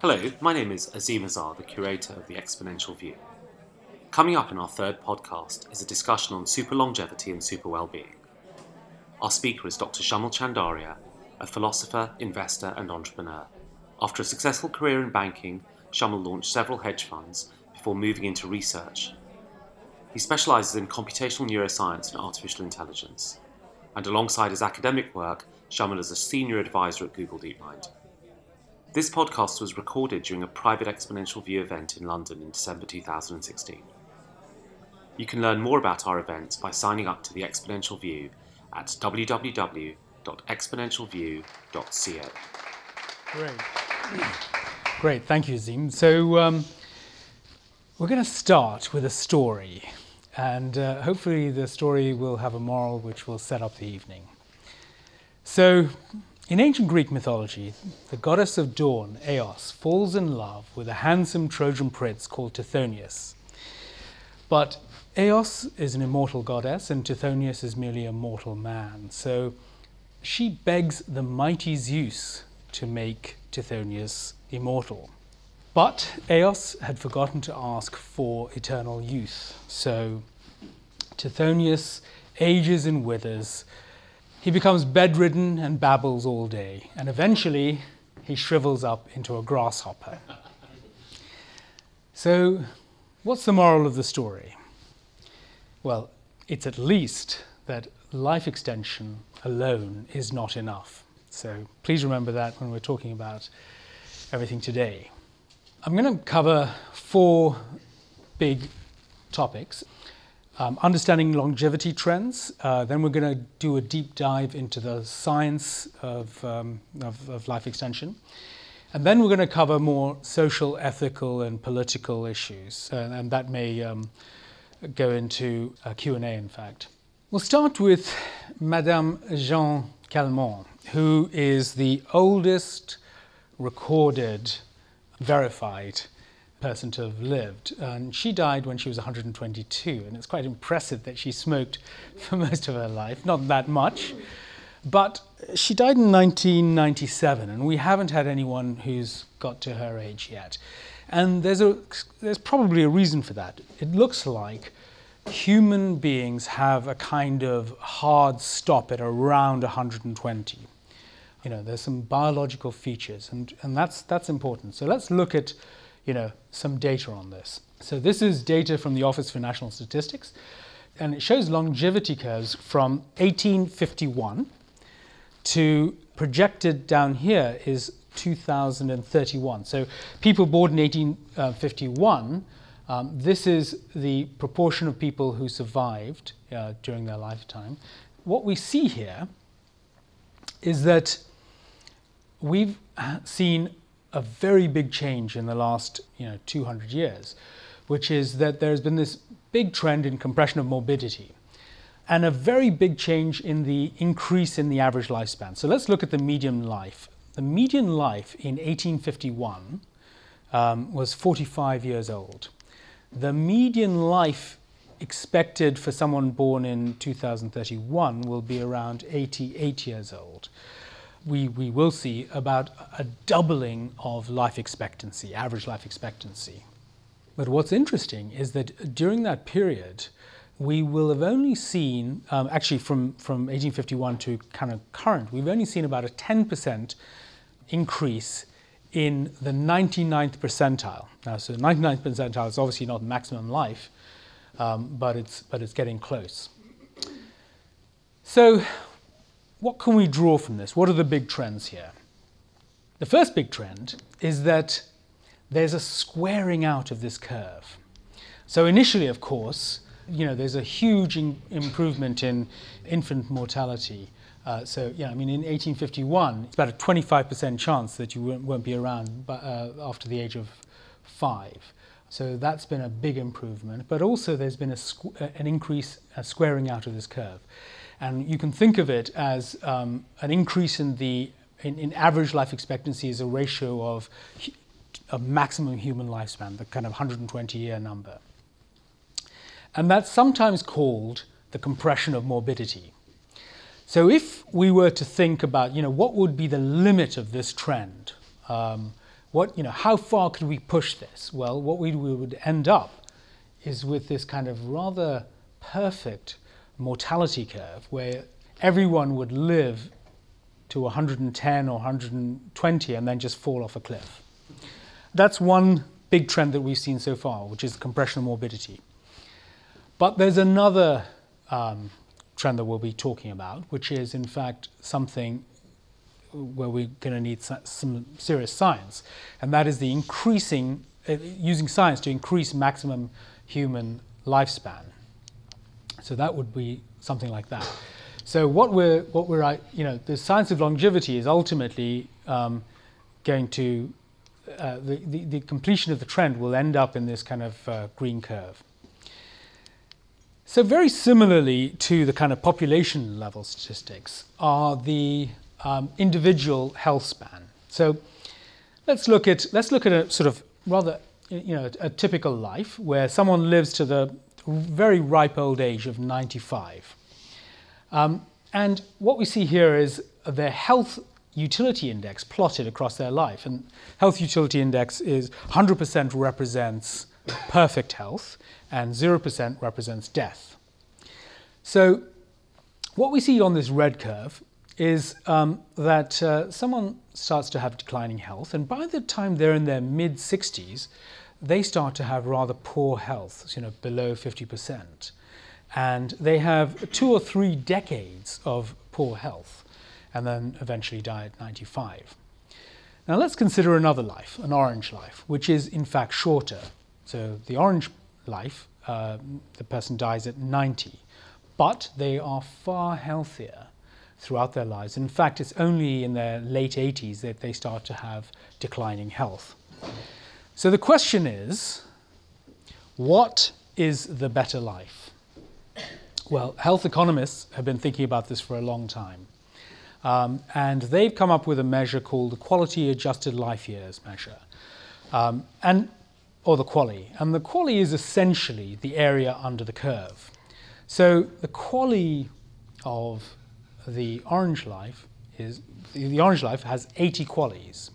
Hello, my name is Azeem Azhar, the curator of the Exponential View. Coming up in our third podcast is a discussion on super longevity and super well-being. Our speaker is Dr. Shamil Chandaria, a philosopher, investor, and entrepreneur. After a successful career in banking, Shamil launched several hedge funds before moving into research. He specializes in computational neuroscience and artificial intelligence. And alongside his academic work, Shamil is a senior advisor at Google DeepMind. This podcast was recorded during a private Exponential View event in London in December 2016. You can learn more about our events by signing up to the Exponential View at www.exponentialview.co. Great. Great, thank you, Zim. So, um, we're going to start with a story, and uh, hopefully, the story will have a moral which will set up the evening. So, in ancient Greek mythology, the goddess of dawn, Eos, falls in love with a handsome Trojan prince called Tithonus. But Eos is an immortal goddess, and Tithonus is merely a mortal man. So she begs the mighty Zeus to make Tithonus immortal. But Eos had forgotten to ask for eternal youth. So Tithonus ages and withers he becomes bedridden and babbles all day, and eventually he shrivels up into a grasshopper. So, what's the moral of the story? Well, it's at least that life extension alone is not enough. So, please remember that when we're talking about everything today. I'm going to cover four big topics um, understanding longevity trends. Uh, then we're going to do a deep dive into the science of, um, of, of, life extension. And then we're going to cover more social, ethical, and political issues. Uh, and that may um, go into a Q&A, in fact. We'll start with Madame Jeanne Calment, who is the oldest recorded, verified person to have lived. And she died when she was 122, and it's quite impressive that she smoked for most of her life, not that much. But she died in 1997, and we haven't had anyone who's got to her age yet. And there's, a, there's probably a reason for that. It looks like human beings have a kind of hard stop at around 120. You know, there's some biological features, and, and that's, that's important. So let's look at you know, some data on this. So this is data from the Office for National Statistics, and it shows longevity curves from 1851 to projected down here is 2031. So people born in 1851, um, this is the proportion of people who survived uh, during their lifetime. What we see here is that we've seen a very big change in the last you know 200 years, which is that there's been this big trend in compression of morbidity and a very big change in the increase in the average lifespan. So let's look at the median life. The median life in 1851 um, was 45 years old. The median life expected for someone born in 2031 will be around 88 years old we, we will see about a doubling of life expectancy, average life expectancy. But what's interesting is that during that period, we will have only seen, um, actually from, from 1851 to kind of current, we've only seen about a 10% increase in the 99th percentile. Now, so 99th percentile is obviously not maximum life, um, but, it's, but it's getting close. So, what can we draw from this? What are the big trends here? The first big trend is that there's a squaring out of this curve. So initially, of course, you know, there's a huge in- improvement in infant mortality. Uh, so, yeah, I mean, in 1851, it's about a 25% chance that you won't, won't be around by, uh, after the age of five. So that's been a big improvement. But also, there's been squ- an increase, a squaring out of this curve. And you can think of it as um, an increase in the in, in, average life expectancy as a ratio of a maximum human lifespan, the kind of 120 year number. And that's sometimes called the compression of morbidity. So if we were to think about, you know, what would be the limit of this trend? Um, what, you know, how far could we push this? Well, what we, we would end up is with this kind of rather perfect mortality curve where everyone would live to 110 or 120 and then just fall off a cliff. That's one big trend that we've seen so far, which is compression of morbidity. But there's another um, trend that we'll be talking about, which is in fact something where we're going to need some serious science, and that is the increasing, uh, using science to increase maximum human lifespan. So that would be something like that. So what we're, what we're, you know, the science of longevity is ultimately um, going to, uh, the, the, the, completion of the trend will end up in this kind of uh, green curve. So very similarly to the kind of population level statistics are the um, individual health span. So let's look at let's look at a sort of rather you know a typical life where someone lives to the very ripe old age of 95. Um, and what we see here is their health utility index plotted across their life. And health utility index is 100% represents perfect health and 0% represents death. So what we see on this red curve is um, that uh, someone starts to have declining health, and by the time they're in their mid 60s, they start to have rather poor health, you know, below 50% and they have two or three decades of poor health and then eventually die at 95. Now let's consider another life, an orange life, which is in fact shorter. So the orange life, uh, the person dies at 90, but they are far healthier throughout their lives. In fact, it's only in their late 80s that they start to have declining health. So the question is what is the better life? Well, health economists have been thinking about this for a long time. Um, and they've come up with a measure called the Quality Adjusted Life Years measure, um, and, or the QALY. And the QALY is essentially the area under the curve. So the QALY of the orange life is the orange life has 80 QALYs,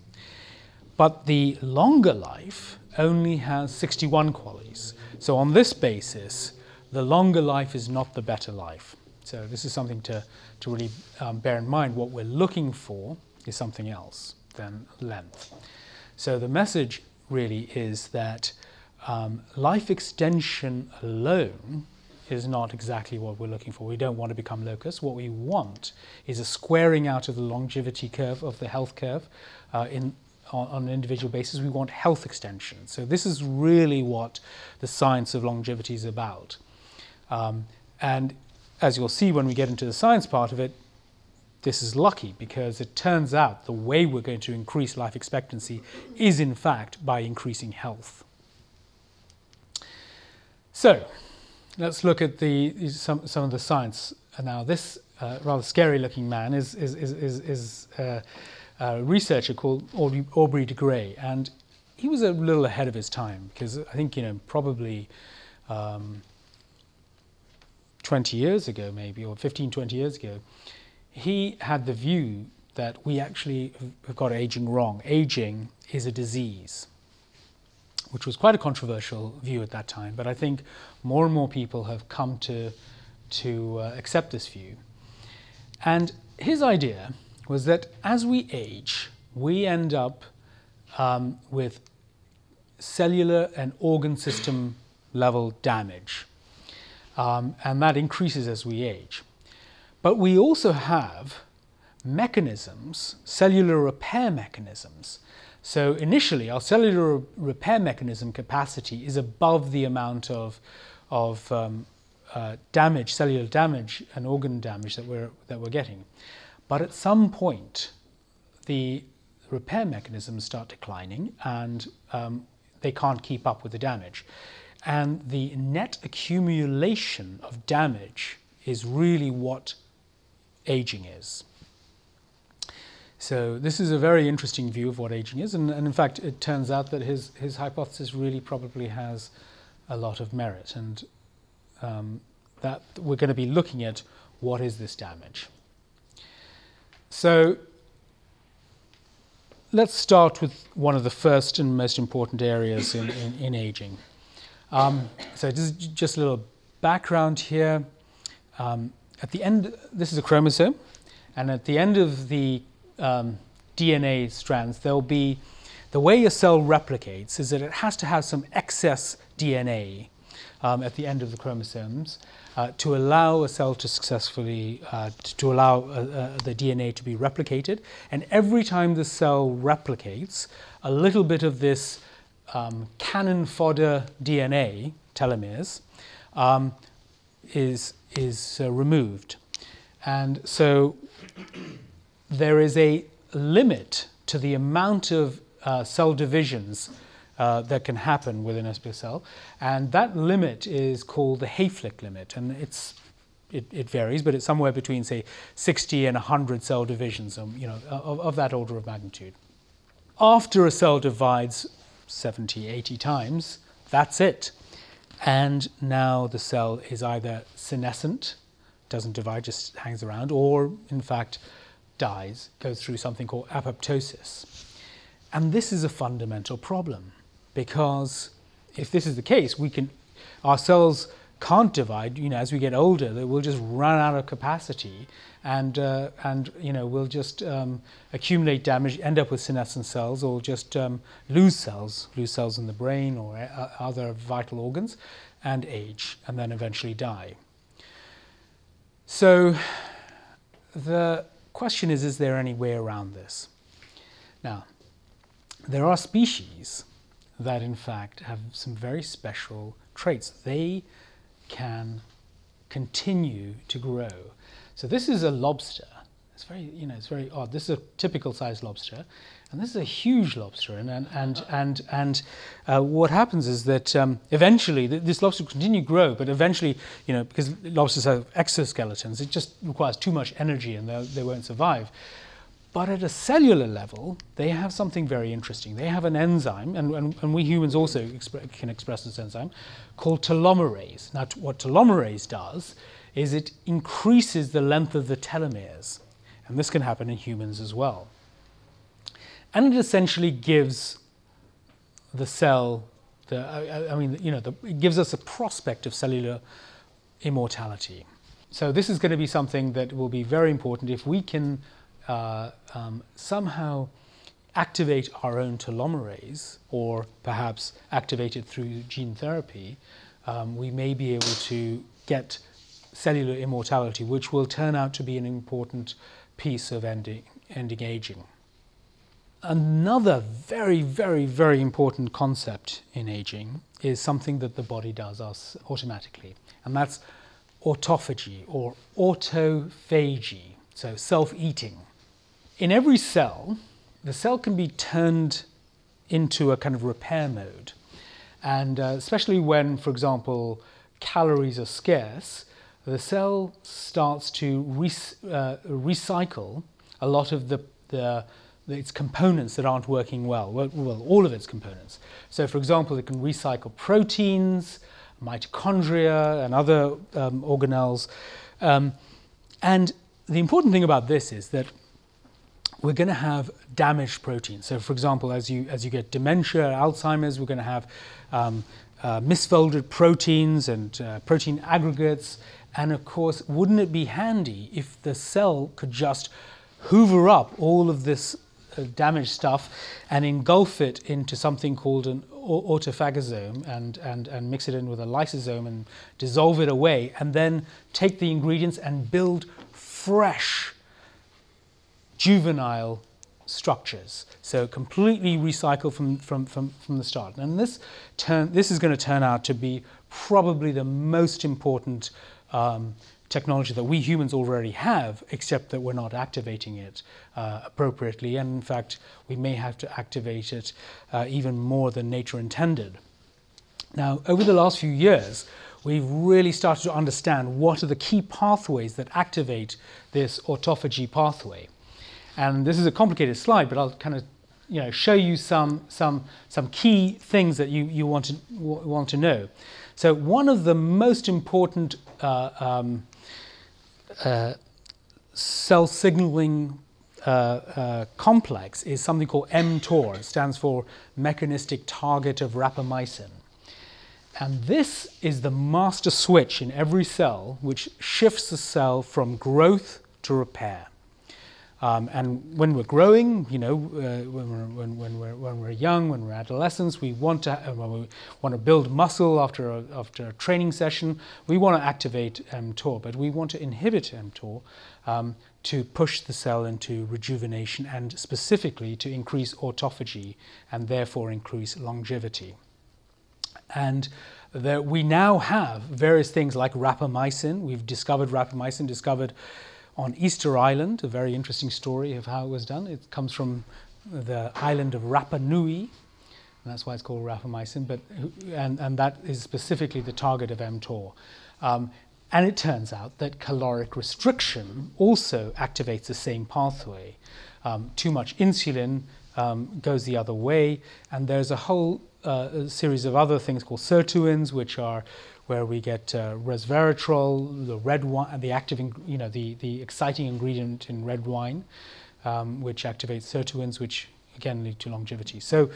but the longer life only has 61 QALYs. So on this basis, the longer life is not the better life. So this is something to, to really um, bear in mind. What we're looking for is something else than length. So the message really is that um, life extension alone is not exactly what we're looking for. We don't want to become locusts. What we want is a squaring out of the longevity curve, of the health curve, uh, in, on, on, an individual basis. We want health extension. So this is really what the science of longevity is about. Um, and as you'll see when we get into the science part of it, this is lucky because it turns out the way we're going to increase life expectancy is, in fact, by increasing health. So, let's look at the, some, some of the science. Now, this uh, rather scary looking man is, is, is, is, is uh, a researcher called Aubrey de Grey, and he was a little ahead of his time because I think, you know, probably. Um, 20 years ago, maybe, or 15, 20 years ago, he had the view that we actually have got aging wrong. Aging is a disease, which was quite a controversial view at that time, but I think more and more people have come to, to uh, accept this view. And his idea was that as we age, we end up um, with cellular and organ system level damage um, and that increases as we age. But we also have mechanisms, cellular repair mechanisms. So initially, our cellular repair mechanism capacity is above the amount of, of um, uh, damage, cellular damage, and organ damage that we're, that we're getting. But at some point, the repair mechanisms start declining and um, they can't keep up with the damage. And the net accumulation of damage is really what aging is. So this is a very interesting view of what aging is, and, and, in fact, it turns out that his his hypothesis really probably has a lot of merit, and um, that we're going to be looking at what is this damage. So let's start with one of the first and most important areas in, in, in aging. Um, so just, just a little background here. Um, at the end, this is a chromosome, and at the end of the um, DNA strands, there'll be the way your cell replicates is that it has to have some excess DNA um, at the end of the chromosomes uh, to allow a cell to successfully, uh, to, allow uh, uh the DNA to be replicated. And every time the cell replicates, a little bit of this um, cannon fodder DNA, telomeres, um, is, is uh, removed. And so there is a limit to the amount of uh, cell divisions uh, that can happen within a cell, and that limit is called the Hayflick limit, and it's it, it, varies, but it's somewhere between say 60 and 100 cell divisions, um, you know, of, of that order of magnitude. After a cell divides 70, 80 times, that's it. And now the cell is either senescent, doesn't divide, just hangs around, or in fact dies, goes through something called apoptosis. And this is a fundamental problem because if this is the case, we can, our cells can't divide. You know, as we get older, will just run out of capacity, and uh, and you know we'll just um, accumulate damage, end up with senescent cells, or just um, lose cells, lose cells in the brain or uh, other vital organs, and age, and then eventually die. So, the question is: Is there any way around this? Now, there are species that in fact have some very special traits. They can continue to grow. So this is a lobster. It's very, you know, it's very odd. This is a typical sized lobster, and this is a huge lobster. And and and and, and uh, what happens is that um, eventually this lobster will continue to grow, but eventually, you know, because lobsters have exoskeletons, it just requires too much energy, and they won't survive. But at a cellular level, they have something very interesting. They have an enzyme, and, and, and we humans also can express this enzyme, called telomerase. Now, t- what telomerase does is it increases the length of the telomeres, and this can happen in humans as well. And it essentially gives the cell, the, I, I mean, you know, the, it gives us a prospect of cellular immortality. So this is going to be something that will be very important if we can uh, um, somehow activate our own telomerase, or perhaps activate it through gene therapy, um, we may be able to get cellular immortality, which will turn out to be an important piece of ending, ending aging. Another very, very, very important concept in aging is something that the body does us automatically, and that's autophagy or autophagy, so self eating in every cell, the cell can be turned into a kind of repair mode. And uh, especially when, for example, calories are scarce, the cell starts to re- uh, recycle a lot of the, the, its components that aren't working well. well. well. all of its components. So, for example, it can recycle proteins, mitochondria, and other um, organelles. Um, and the important thing about this is that we're going to have damaged proteins. So, for example, as you as you get dementia, Alzheimer's, we're going to have um, uh, misfolded proteins and uh, protein aggregates. And of course, wouldn't it be handy if the cell could just hoover up all of this uh, damaged stuff and engulf it into something called an autophagosome and, and, and mix it in with a lysosome and dissolve it away, and then take the ingredients and build fresh juvenile structures. So completely recycled from, from, from, from the start. And this, turn, this is going to turn out to be probably the most important um, technology that we humans already have, except that we're not activating it uh, appropriately. And in fact, we may have to activate it uh, even more than nature intended. Now, over the last few years, we've really started to understand what are the key pathways that activate this autophagy pathway. And this is a complicated slide, but I'll kind of you know, show you some, some, some key things that you, you want, to, want to know. So, one of the most important uh, um, uh, cell signaling uh, uh, complex is something called mTOR. It stands for Mechanistic Target of Rapamycin. And this is the master switch in every cell which shifts the cell from growth to repair. Um, and when we're growing, you know, uh, when, we're, when, when, we're, when we're young, when we're adolescents, we want to, uh, we want to build muscle after a, after a training session, we want to activate mTOR, but we want to inhibit mTOR um, to push the cell into rejuvenation and specifically to increase autophagy and therefore increase longevity. And we now have various things like rapamycin. We've discovered rapamycin, discovered on Easter Island, a very interesting story of how it was done. It comes from the island of Rapa Nui, and that's why it's called rapamycin, but, and, and that is specifically the target of mTOR. Um, and it turns out that caloric restriction also activates the same pathway. Um, too much insulin um, goes the other way, and there's a whole uh, series of other things called sirtuins, which are where we get uh, resveratrol, the red wine, the active, you know, the, the exciting ingredient in red wine, um, which activates sirtuins, which again lead to longevity. So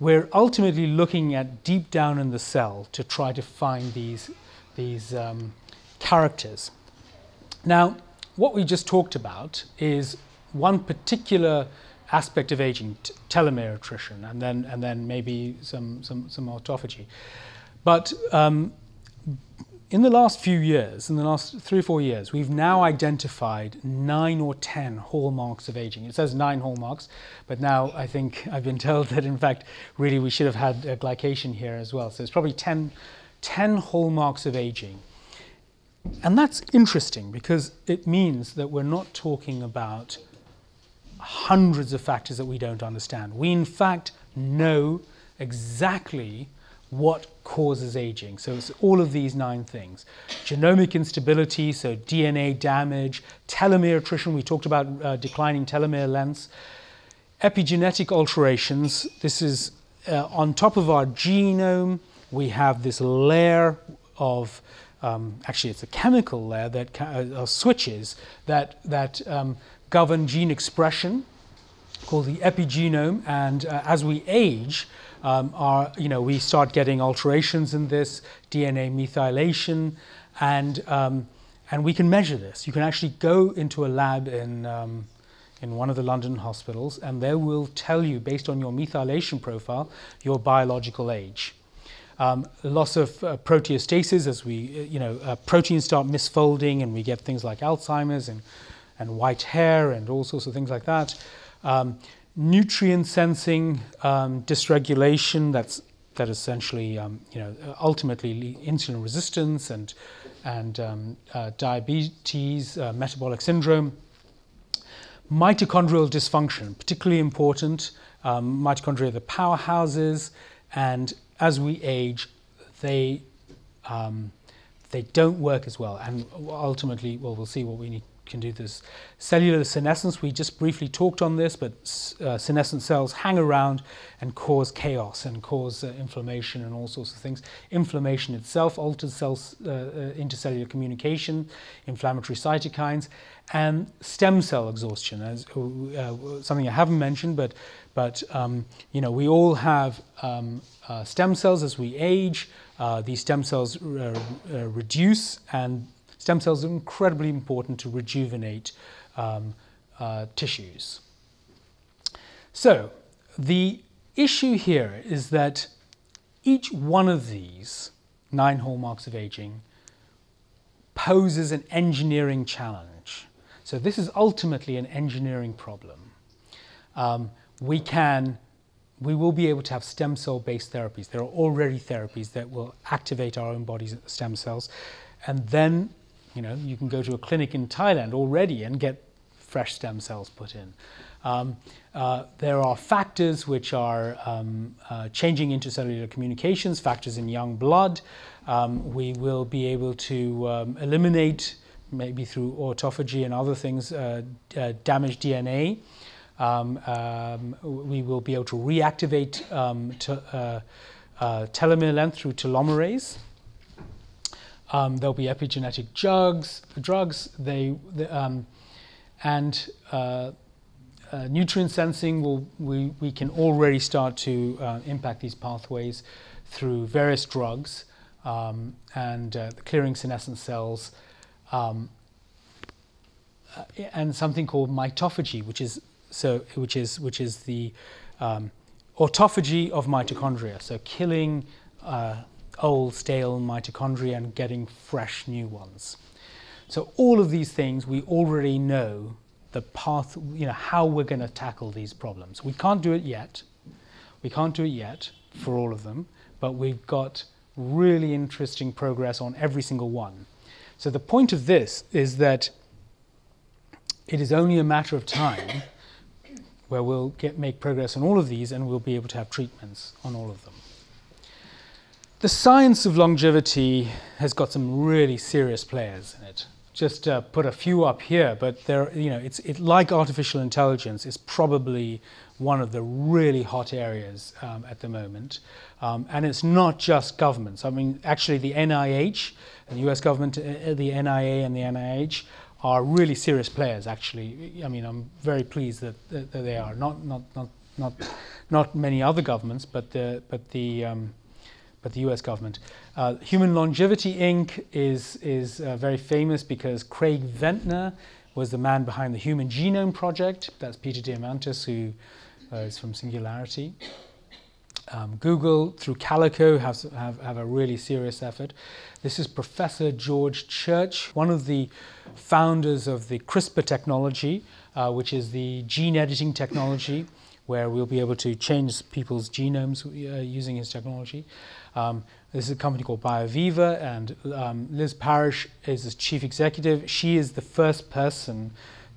we're ultimately looking at deep down in the cell to try to find these, these um, characters. Now, what we just talked about is one particular aspect of aging, t- telomere attrition, and then, and then maybe some, some, some autophagy. But um, in the last few years, in the last three or four years, we've now identified nine or ten hallmarks of aging. It says nine hallmarks, but now I think I've been told that in fact, really we should have had a glycation here as well. So it's probably 10, 10 hallmarks of aging. And that's interesting because it means that we're not talking about hundreds of factors that we don't understand. We, in fact, know exactly what causes aging. So it's all of these nine things genomic instability, so DNA damage, telomere attrition, we talked about uh, declining telomere lengths, epigenetic alterations. This is uh, on top of our genome, we have this layer of um, actually, it's a chemical layer that uh, switches that, that um, govern gene expression called the epigenome. And uh, as we age, um, are, you know, we start getting alterations in this, DNA methylation, and, um, and we can measure this. You can actually go into a lab in, um, in one of the London hospitals, and they will tell you, based on your methylation profile, your biological age. Um, loss of uh, proteostasis as we, uh, you know, uh, proteins start misfolding and we get things like Alzheimer's and, and white hair and all sorts of things like that. Um, nutrient sensing um, dysregulation that's that essentially um, you know ultimately insulin resistance and and um, uh, diabetes uh, metabolic syndrome mitochondrial dysfunction particularly important um, mitochondria are the powerhouses and as we age they um, they don't work as well and ultimately well we'll see what we need can do this. Cellular senescence, we just briefly talked on this, but uh, senescent cells hang around and cause chaos and cause uh, inflammation and all sorts of things. Inflammation itself alters cells, uh, uh intercellular communication, inflammatory cytokines, and stem cell exhaustion, as uh, something I haven't mentioned, but but um, you know we all have um, uh, stem cells as we age. these stem cells reduce and Stem cells are incredibly important to rejuvenate um, uh, tissues. So, the issue here is that each one of these nine hallmarks of aging poses an engineering challenge. So, this is ultimately an engineering problem. Um, we can we will be able to have stem cell based therapies. There are already therapies that will activate our own body's stem cells. And then you know, you can go to a clinic in Thailand already and get fresh stem cells put in. Um, uh, there are factors which are um, uh, changing intercellular communications, factors in young blood. Um, we will be able to um, eliminate, maybe through autophagy and other things, uh, uh damaged DNA. Um, um, we will be able to reactivate uh, uh, telomere length through telomerase. Um, there'll be epigenetic drugs, drugs. They, um, and uh, uh, nutrient sensing, will, we, we can already start to uh, impact these pathways through various drugs um, and uh, clearing senescent cells, um, uh, and something called mitophagy, which is so which is which is the um, autophagy of mitochondria, so killing uh, old stale mitochondria and getting fresh new ones. So all of these things we already know the path, you know, how we're going to tackle these problems. We can't do it yet. We can't do it yet for all of them, but we've got really interesting progress on every single one. So the point of this is that it is only a matter of time where we'll get, make progress on all of these and we'll be able to have treatments on all of them. The science of longevity has got some really serious players in it. Just uh, put a few up here, but there, you know, it's it, like artificial intelligence is probably one of the really hot areas um, at the moment. Um, and it's not just governments. I mean, actually, the NIH, the US government, uh, the NIA, and the NIH are really serious players. Actually, I mean, I'm very pleased that, that, that they are. Not not not not not many other governments, but the but the um, but the U.S. government. Uh, Human Longevity Inc. is is uh, very famous because Craig Venter was the man behind the Human Genome Project. That's Peter Diamandis, who uh, is from Singularity. Um, Google, through Calico, have, have, have a really serious effort. This is Professor George Church, one of the founders of the CRISPR technology, uh, which is the gene editing technology, where we'll be able to change people's genomes uh, using his technology. Um, this is a company called BioViva, and um, Liz Parrish is the chief executive. She is the first person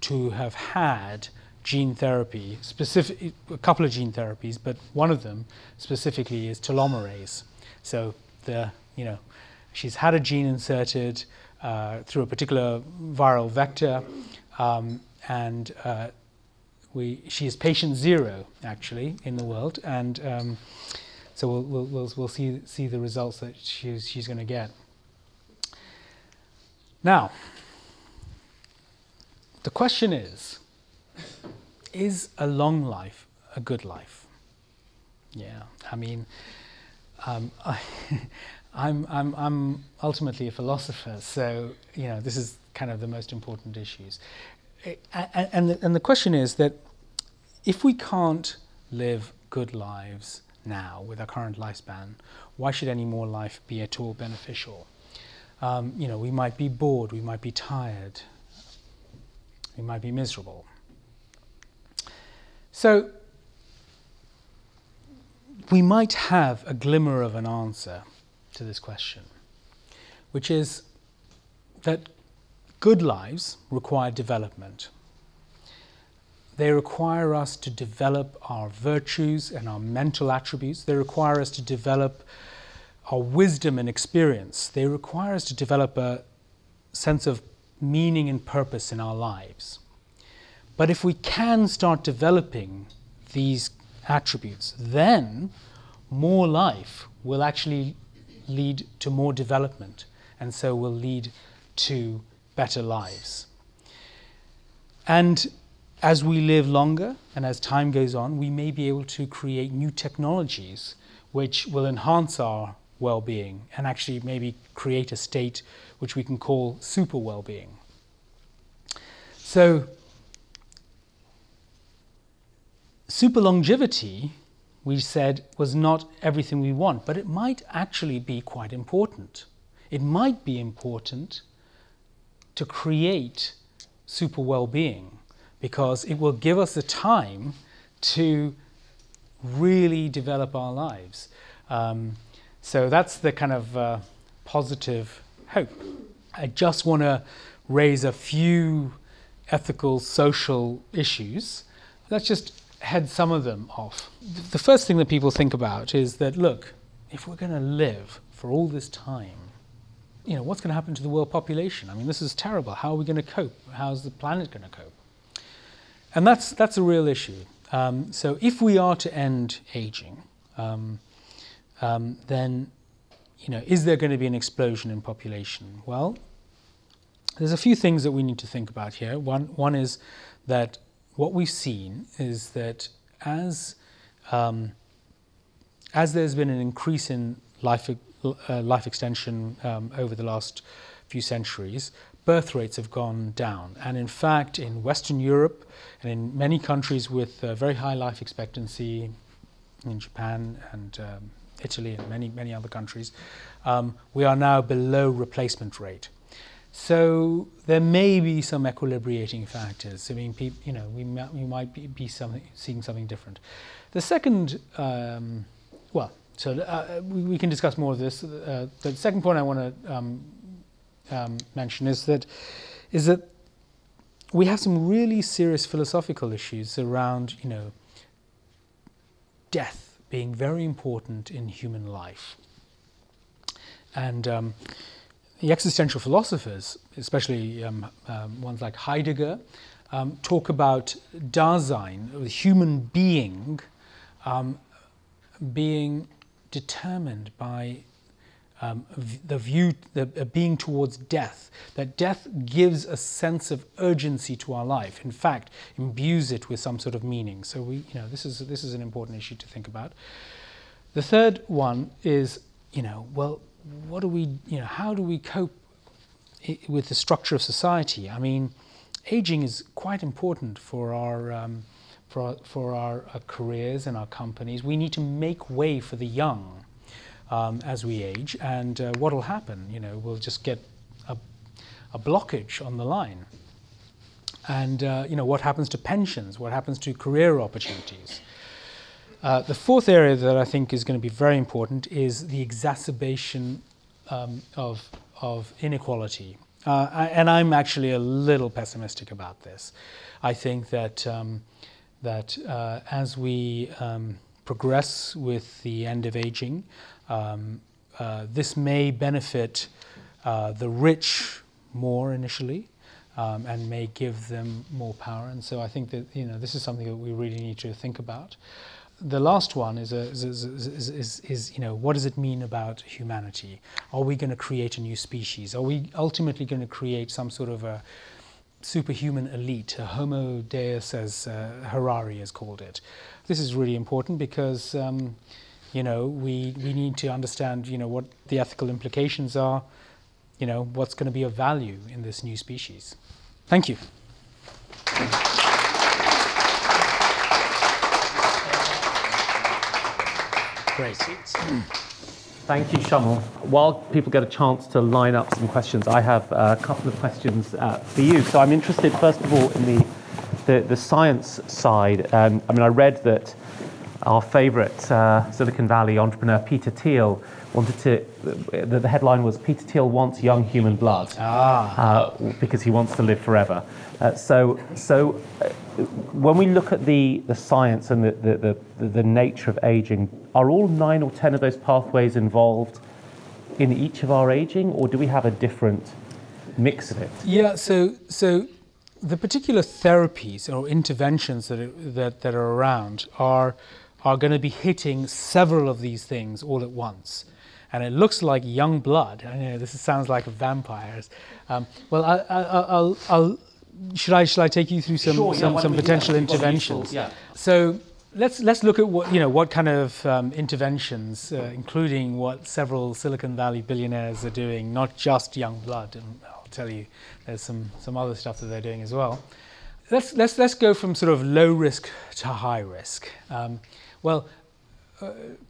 to have had gene therapy, specific, a couple of gene therapies, but one of them specifically is telomerase. So the, you know, she's had a gene inserted uh, through a particular viral vector, um, and uh, we, she is patient zero actually in the world, and um, so we'll, we'll, we'll, see, see the results that she's, she's going to get. Now, the question is is a long life a good life? Yeah, I mean, um, I, I'm, I'm, I'm ultimately a philosopher, so you know this is kind of the most important issues. And, the, and the question is that if we can't live good lives now with our current lifespan, why should any more life be at all beneficial? Um, you know, we might be bored, we might be tired, we might be miserable. So, we might have a glimmer of an answer to this question, which is that good lives require development. They require us to develop our virtues and our mental attributes. They require us to develop our wisdom and experience. They require us to develop a sense of meaning and purpose in our lives. But if we can start developing these attributes, then more life will actually lead to more development and so will lead to better lives. And as we live longer and as time goes on, we may be able to create new technologies which will enhance our well being and actually maybe create a state which we can call super well being. So, super longevity, we said, was not everything we want, but it might actually be quite important. It might be important to create super well being because it will give us the time to really develop our lives. Um, so that's the kind of uh, positive hope. I just want to raise a few ethical, social issues. Let's just head some of them off. The first thing that people think about is that, look, if we're going to live for all this time, you know, what's going to happen to the world population? I mean, this is terrible. How are we going to cope? How's the planet going to cope? And that's, that's a real issue. Um, so if we are to end aging, um, um, then, you know, is there going to be an explosion in population? Well, there's a few things that we need to think about here. One, one is that what we've seen is that as um, as there's been an increase in life uh, life extension um, over the last few centuries, birth rates have gone down. And in fact, in Western Europe and in many countries with uh, very high life expectancy, in Japan and um, Italy and many many other countries, um, we are now below replacement rate. So there may be some equilibrating factors. I mean, peop, you know, we, might, we might be, be something, seeing something different. The second, um, so uh, we, we, can discuss more of this. Uh, the second point I want to um, um, mention is that is that we have some really serious philosophical issues around, you know, death being very important in human life, and um, the existential philosophers, especially um, um, ones like Heidegger, um, talk about Dasein, the human being, being determined by um, the view, the uh, being towards death. That death gives a sense of urgency to our life. In fact, imbues it with some sort of meaning. So we, you know, this is this is an important issue to think about. The third one is, you know, well, what do we, you know, how do we cope with the structure of society? I mean, aging is quite important for our, um, for our, for our uh, careers and our companies. We need to make way for the young um, as we age, and uh, what will happen? You know, we'll just get a, a blockage on the line. And uh, you know, what happens to pensions? What happens to career opportunities? Uh, the fourth area that I think is going to be very important is the exacerbation um, of, of inequality. Uh, and I'm actually a little pessimistic about this. I think that, um, that uh, as we um, progress with the end of aging, um, uh, this may benefit uh, the rich more initially. Um, and may give them more power, and so I think that you know this is something that we really need to think about the last one is, a, is, is, is, is, you know, what does it mean about humanity? Are we going to create a new species? Are we ultimately going to create some sort of a superhuman elite, a homo deus, as uh, Harari has called it? This is really important because, um, you know, we, we need to understand, you know, what the ethical implications are, you know, what's going to be of value in this new species. Thank you. Great. Thank you, Shamil. While people get a chance to line up some questions, I have a couple of questions uh, for you. So I'm interested, first of all, in the, the, the science side. Um, I mean, I read that our favourite uh, Silicon Valley entrepreneur, Peter Thiel, wanted to, the, the headline was Peter Thiel wants young human blood ah. uh, because he wants to live forever. Uh, so, so uh, when we look at the, the science and the, the, the, the nature of aging, are all nine or ten of those pathways involved in each of our aging, or do we have a different mix of it? Yeah, so, so the particular therapies or interventions that are, that, that are around are, are going to be hitting several of these things all at once and it looks like young blood. I know this sounds like vampires. Um, well, I, will I'll, should I should I take you through some sure, some, yeah, some potential interventions? Yeah. So let's let's look at what you know what kind of um, interventions, uh, including what several Silicon Valley billionaires are doing, not just young blood. And I'll tell you, there's some some other stuff that they're doing as well. Let's let's let's go from sort of low risk to high risk. Um, well,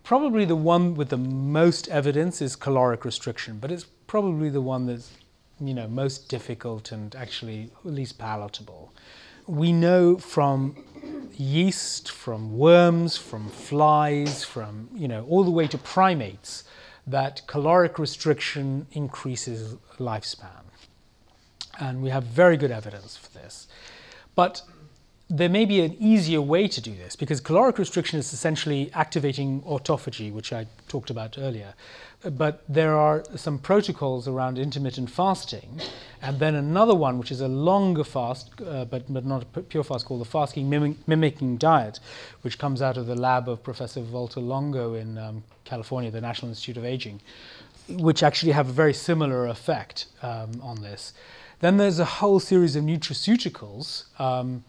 probably the one with the most evidence is caloric restriction, but it's probably the one that's you know most difficult and actually least palatable. We know from yeast, from worms, from flies, from you know all the way to primates that caloric restriction increases lifespan. And we have very good evidence for this. But there may be an easier way to do this because caloric restriction is essentially activating autophagy, which I talked about earlier. But there are some protocols around intermittent fasting, and then another one, which is a longer fast, uh, but, but not a pure fast, called the fasting mimic, mimicking diet, which comes out of the lab of Professor Walter Longo in um, California, the National Institute of Aging, which actually have a very similar effect um, on this. Then there's a whole series of nutraceuticals. Um,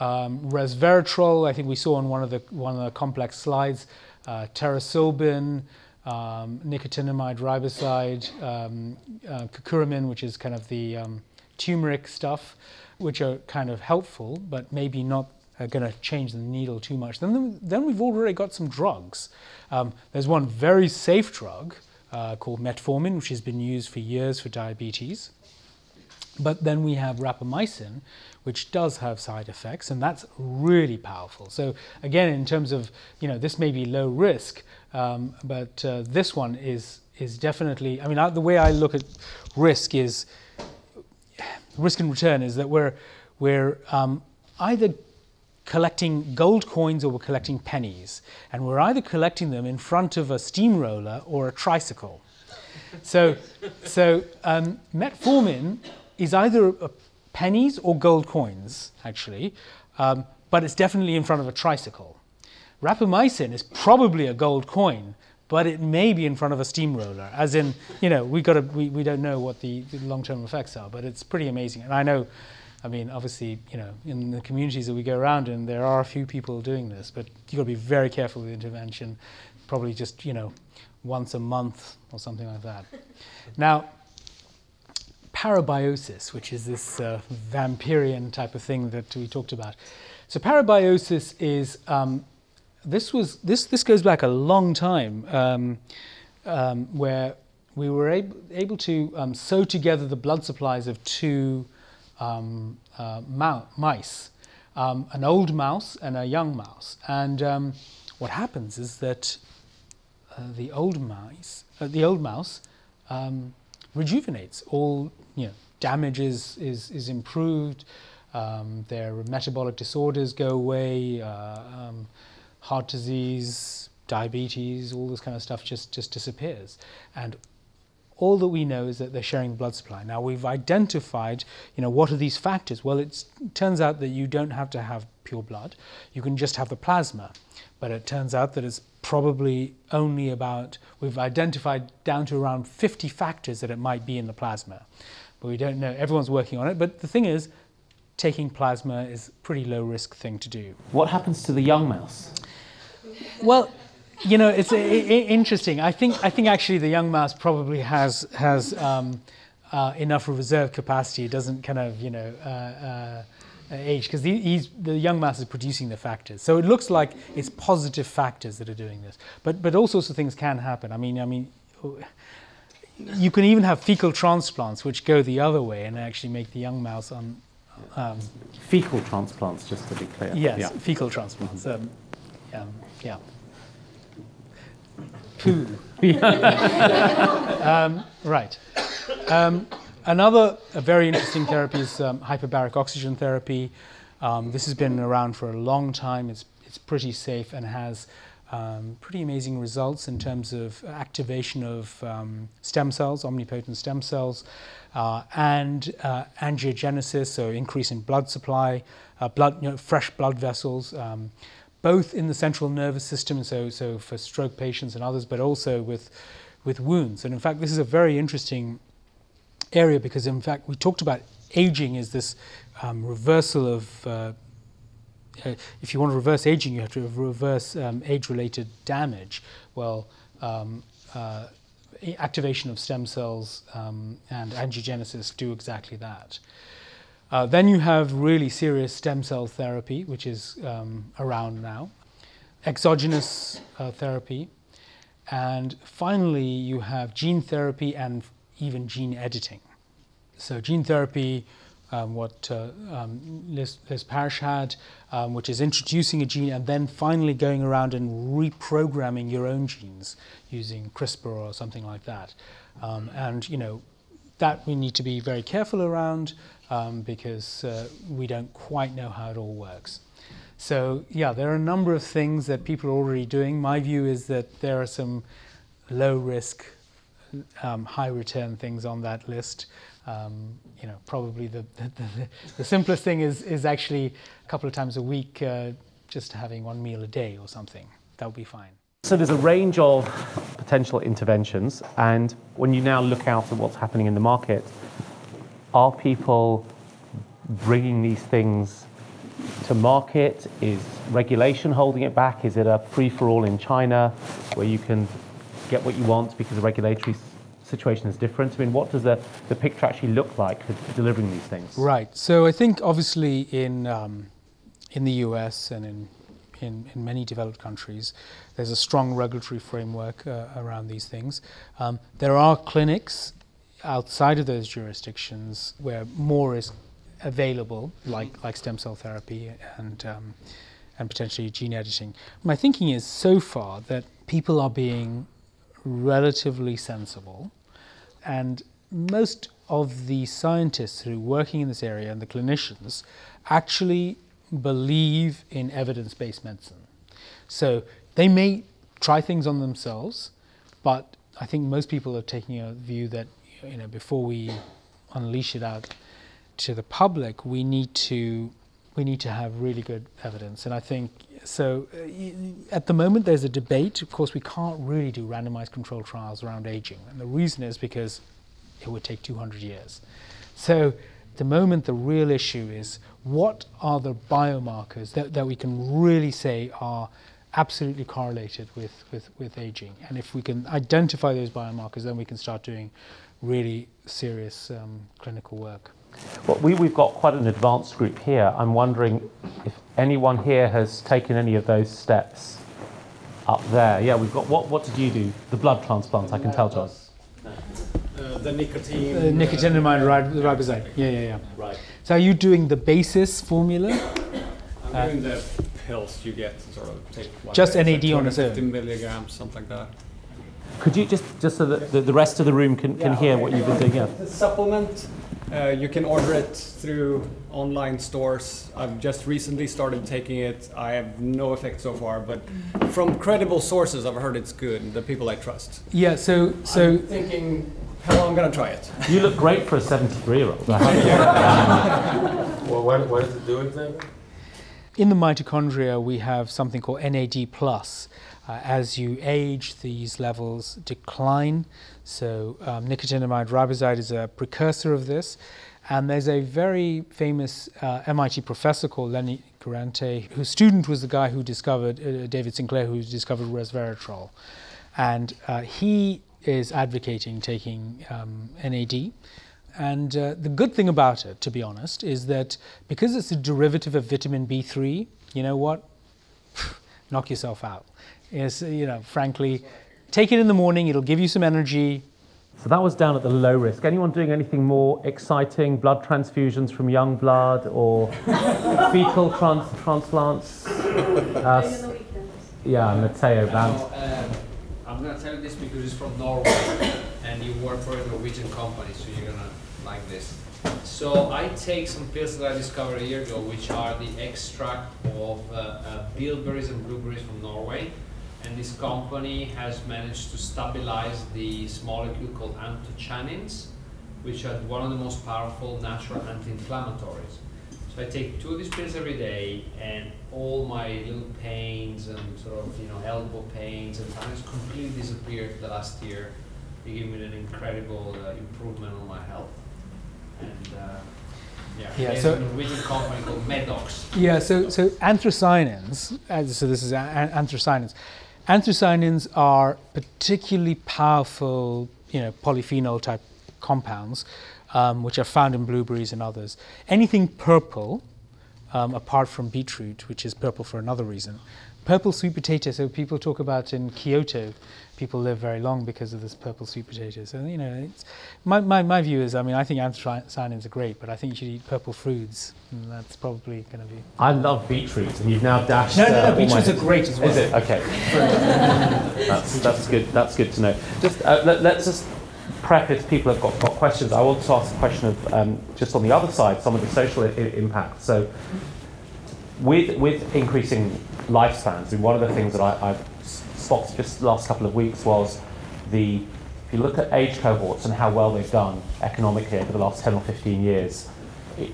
Um, resveratrol, I think we saw on one of the one of the complex slides. Uh, pterostilbene, um, nicotinamide riboside, um, uh, curcumin, which is kind of the um, turmeric stuff, which are kind of helpful, but maybe not uh, going to change the needle too much. Then, then we've already got some drugs. Um, there's one very safe drug uh, called metformin, which has been used for years for diabetes. But then we have rapamycin, which does have side effects, and that's really powerful. So again, in terms of you know, this may be low risk, um, but uh, this one is is definitely. I mean, I, the way I look at risk is risk and return is that we're we're um, either collecting gold coins or we're collecting pennies, and we're either collecting them in front of a steamroller or a tricycle. So, so um, metformin is either pennies or gold coins, actually, um, but it's definitely in front of a tricycle. Rapamycin is probably a gold coin, but it may be in front of a steamroller. As in, you know, we got to, we, we don't know what the, the long-term effects are, but it's pretty amazing. And I know, I mean, obviously, you know, in the communities that we go around in, there are a few people doing this, but you've got to be very careful with intervention. Probably just, you know, once a month or something like that. now, parabiosis, which is this uh, vampirian type of thing that we talked about. So parabiosis is um, this was this this goes back a long time, um, um, where we were able, able to um, sew together the blood supplies of two um, uh, mice, um, an old mouse and a young mouse, and what happens is that uh, the old mice, uh, the old mouse rejuvenates. All you know, damage is is, is improved. Um, their metabolic disorders go away. Uh, um, heart disease, diabetes, all this kind of stuff just just disappears. And all that we know is that they're sharing blood supply. Now we've identified, you know, what are these factors? Well, it turns out that you don't have to have pure blood. You can just have the plasma. But it turns out that it's probably only about, we've identified down to around 50 factors that it might be in the plasma. But we don't know, everyone's working on it. But the thing is, taking plasma is a pretty low risk thing to do. What happens to the young mouse? Well, you know, it's interesting. I think, I think actually the young mouse probably has, has um, uh, enough reserve capacity. It doesn't kind of, you know, uh, uh, age because he's the young mouse is producing the factors. So it looks like it's positive factors that are doing this. But but all sorts of things can happen. I mean I mean you can even have fecal transplants which go the other way and actually make the young mouse on um, fecal transplants just to be clear. Yes, yeah. fecal transplants. Um, um, yeah. Poo. um, right. Um, Another very interesting therapy is um, hyperbaric oxygen therapy. Um, this has been around for a long time. It's, it's pretty safe and has um, pretty amazing results in terms of activation of um, stem cells, omnipotent stem cells, uh, and uh, angiogenesis, so increase in blood supply, uh, blood, you know, fresh blood vessels, um, both in the central nervous system, so, so for stroke patients and others, but also with, with wounds. And in fact, this is a very interesting area because, in fact, we talked about aging as this um, reversal of. Uh, if you want to reverse aging, you have to reverse um, age-related damage. Well, um, uh, activation of stem cells um, and angiogenesis do exactly that. Uh, then you have really serious stem cell therapy, which is um, around now, exogenous uh, therapy, and finally you have gene therapy and even gene editing. So gene therapy, um, what uh, um, Liz, Liz Parrish had, um, which is introducing a gene and then finally going around and reprogramming your own genes using CRISPR or something like that. Um, and you know that we need to be very careful around um, because uh, we don't quite know how it all works. So yeah, there are a number of things that people are already doing. My view is that there are some low risk um, high return things on that list. Um, you know, probably the, the, the, the, simplest thing is, is actually a couple of times a week, uh, just having one meal a day or something. That would be fine. So there's a range of potential interventions, and when you now look out at what's happening in the market, are people bringing these things to market? Is regulation holding it back? Is it a free for all in China where you can get what you want because the regulatory situation is different? I mean, what does the, the picture actually look like for delivering these things? Right. So I think obviously in, um, in the US and in, in, in, many developed countries, there's a strong regulatory framework uh, around these things. Um, there are clinics outside of those jurisdictions where more is available, like, like stem cell therapy and, um, and potentially gene editing. My thinking is so far that people are being relatively sensible, and most of the scientists who are working in this area and the clinicians actually believe in evidence based medicine. So they may try things on themselves, but I think most people are taking a view that you know before we unleash it out to the public, we need to we need to have really good evidence. And I think so. Uh, at the moment, there's a debate. Of course, we can't really do randomized controlled trials around aging, and the reason is because it would take 200 years. So, at the moment, the real issue is what are the biomarkers that, that we can really say are absolutely correlated with, with, with aging. And if we can identify those biomarkers, then we can start doing really serious um, clinical work. Well, we, we've got quite an advanced group here. I'm wondering if anyone here has taken any of those steps up there. Yeah, we've got, what, what did you do? The blood transplant, I can tell, John. Uh, the nicotine. Uh, nicotinamide uh, riboside. Yeah, yeah, yeah. Right. So are you doing the basis formula? I'm uh, doing the pills you get, sort of take. Just NAD on its own. 15 milligrams, something like that. Could you just, just so that the, the rest of the room can, can yeah, hear okay. what you've been doing? Yeah. The supplement uh, you can order it through online stores. I've just recently started taking it. I have no effect so far, but from credible sources, I've heard it's good. The people I trust. Yeah. So so I'm thinking, how long I'm gonna try it. You look great for a 73 year old. well, what, what does it do exactly? In the mitochondria, we have something called NAD plus. Uh, as you age, these levels decline. So, um, nicotinamide riboside is a precursor of this. And there's a very famous uh, MIT professor called Lenny Guarente, whose student was the guy who discovered, uh, David Sinclair, who discovered resveratrol. And uh, he is advocating taking um, NAD. And uh, the good thing about it, to be honest, is that because it's a derivative of vitamin B3, you know what? Knock yourself out is, you know, frankly, take it in the morning, it'll give you some energy. So that was down at the low risk. Anyone doing anything more exciting? Blood transfusions from young blood or fecal trans- transplants? Uh, yeah, Matteo Band. Um, I'm going to tell you this because it's from Norway and you work for a Norwegian company, so you're going to like this. So I take some pills that I discovered a year ago, which are the extract of uh, uh, bilberries and blueberries from Norway and this company has managed to stabilize this molecule called anthocyanins, which are one of the most powerful natural anti-inflammatories. So I take two of these pills every day, and all my little pains and sort of you know elbow pains and pains completely disappeared the last year. They gave me an incredible uh, improvement on my health, and. Uh, yeah, yeah so Norwegian company called Medox. Yeah, so so anthocyanins. Uh, so this is anthocyanins. Anthocyanins are particularly powerful, you know, polyphenol type compounds, um, which are found in blueberries and others. Anything purple, um, apart from beetroot, which is purple for another reason, purple sweet potato. So people talk about in Kyoto, people live very long because of this purple sweet potato. So you know, my, my, my view is, I mean, I think anthocyanins are great, but I think you should eat purple fruits, and that's probably going to be. I love beetroot, and you've now dashed. No, no, no. Uh, beetroots are great as well. Is it okay? that's that's good. That's good to know. Just uh, let, us just prep if people have got, got questions. I want to ask a question of um, just on the other side, some of the social I- impact. So with with increasing lifespans, and one of the things that I, I've spotted just the last couple of weeks was the if you look at age cohorts and how well they've done economically over the last 10 or 15 years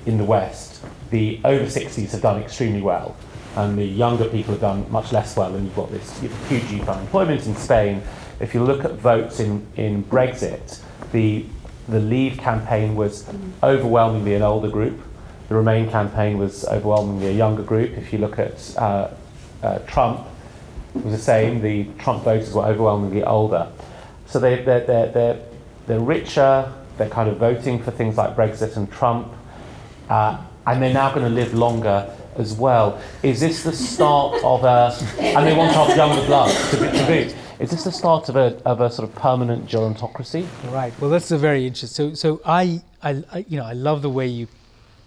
in the West, the over 60s have done extremely well, and the younger people have done much less well. And you've got this huge youth unemployment in Spain. If you look at votes in, in Brexit, the, the Leave campaign was overwhelmingly an older group, the Remain campaign was overwhelmingly a younger group. If you look at uh, uh, Trump, was the same. The Trump voters were overwhelmingly older. So they, they're, they're, they're, they're richer, they're kind of voting for things like Brexit and Trump, uh, and they're now going to live longer as well. Is this the start of a, and they want have younger blood to, to boot. Is this the start of a, of a sort of permanent gerontocracy? Right. Well, that's a very interesting. So, so I, I, I you know, I love the way you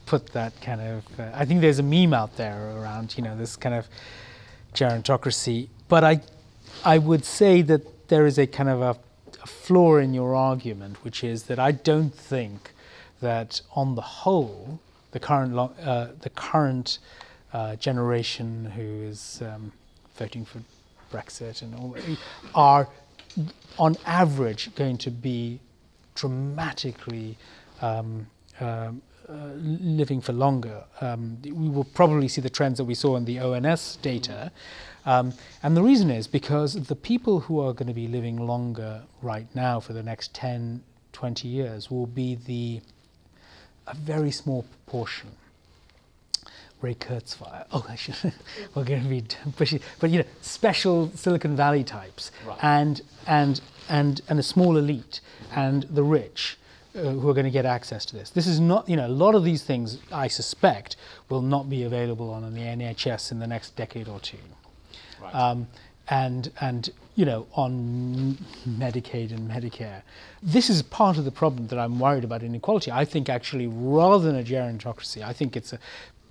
put that kind of. Uh, I think there's a meme out there around, you know, this kind of gerontocracy. But I, I would say that there is a kind of a, a flaw in your argument, which is that I don't think that on the whole, the current lo- uh, the current uh, generation who is um, voting for Brexit and all are on average going to be dramatically um, um, uh, living for longer. Um, we will probably see the trends that we saw in the ONS data. Um, and the reason is because the people who are going to be living longer right now for the next 10, 20 years will be the a very small proportion. Ray Kurzweil. Oh, I should, we're going to be but you know, special Silicon Valley types, right. and and and and a small elite, and the rich. Uh, who are going to get access to this. This is not, you know, a lot of these things I suspect will not be available on the NHS in the next decade or two. Right. Um, and and you know on Medicaid and Medicare. This is part of the problem that I'm worried about inequality. I think actually rather than a gerontocracy, I think it's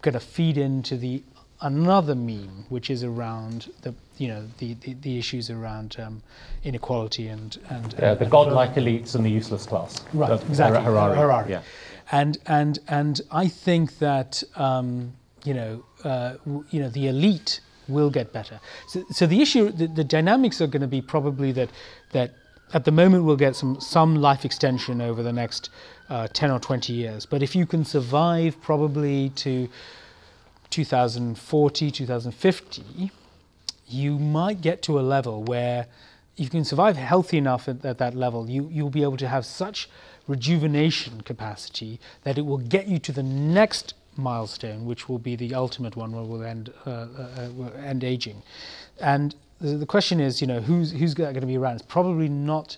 going to feed into the another meme, which is around the you know the, the, the issues around um, inequality and and, yeah, and the godlike elites and the useless class. Right, the, exactly. Harari. Harari. Yeah. And and and I think that um, you know uh, w- you know the elite will get better. So, so the issue, the, the dynamics are going to be probably that that at the moment we'll get some some life extension over the next uh, 10 or 20 years. But if you can survive probably to 2040, 2050, you might get to a level where you can survive healthy enough at, at, that level, you, you'll be able to have such rejuvenation capacity that it will get you to the next milestone, which will be the ultimate one where we'll end, uh, uh, uh end aging. And the, the, question is, you know, who's, who's going to be around? It's probably not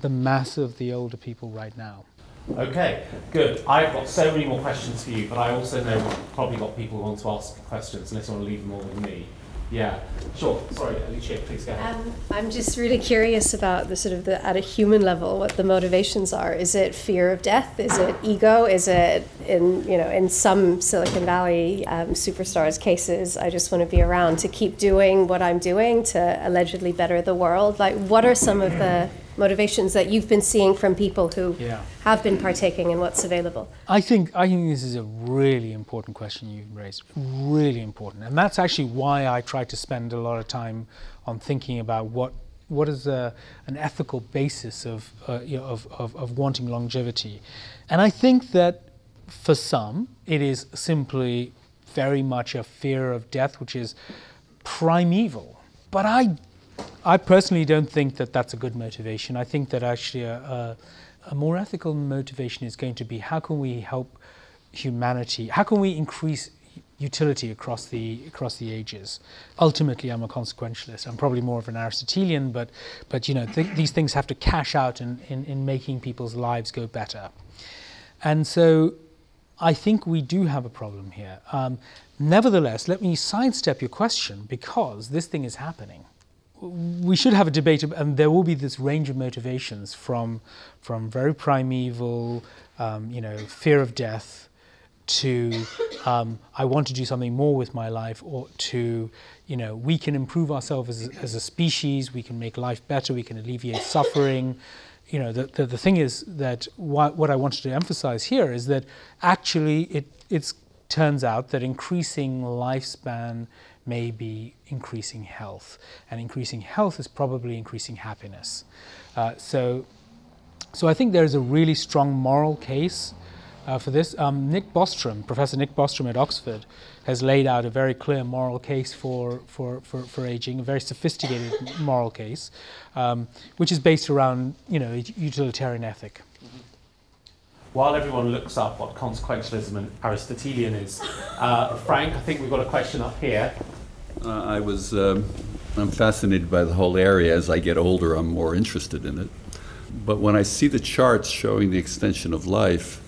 the mass of the older people right now. Okay, good. I've got so many more questions for you, but I also know we've probably got people who want to ask questions, unless you want to leave them all with me. Yeah, sure. Sorry, Alicia, please go ahead. Um, I'm just really curious about the sort of the at a human level what the motivations are. Is it fear of death? Is it ego? Is it in you know in some Silicon Valley um, superstars cases? I just want to be around to keep doing what I'm doing to allegedly better the world. Like, what are some of the motivations that you've been seeing from people who yeah. have been partaking in what's available? I think I think this is a really important question you've raised. Really important, and that's actually why I try to spend a lot of time on thinking about what what is a, an ethical basis of, uh, you know, of, of, of wanting longevity, and I think that for some it is simply very much a fear of death, which is primeval. But I I personally don't think that that's a good motivation. I think that actually a, a, a, more ethical motivation is going to be how can we help humanity? How can we increase utility across the across the ages? Ultimately, I'm a consequentialist. I'm probably more of an Aristotelian, but but you know th- these things have to cash out in, in, in making people's lives go better. And so I think we do have a problem here. Um, nevertheless, let me sidestep your question because this thing is happening we should have a debate, and there will be this range of motivations from, from very primeval, um, you know, fear of death, to um, I want to do something more with my life, or to, you know, we can improve ourselves as, as a species, we can make life better, we can alleviate suffering. You know, the, the, the thing is that what, what I wanted to emphasize here is that actually it it's, turns out that increasing lifespan may be increasing health. And increasing health is probably increasing happiness. Uh, so, so I think there's a really strong moral case uh, for this. Um, Nick Bostrom, Professor Nick Bostrom at Oxford, has laid out a very clear moral case for, for, for, for aging, a very sophisticated moral case, um, which is based around you know, utilitarian ethic. while everyone looks up what consequentialism and Aristotelian is, uh, Frank, I think we've got a question up here. Uh, I was, um, I'm fascinated by the whole area. As I get older, I'm more interested in it. But when I see the charts showing the extension of life,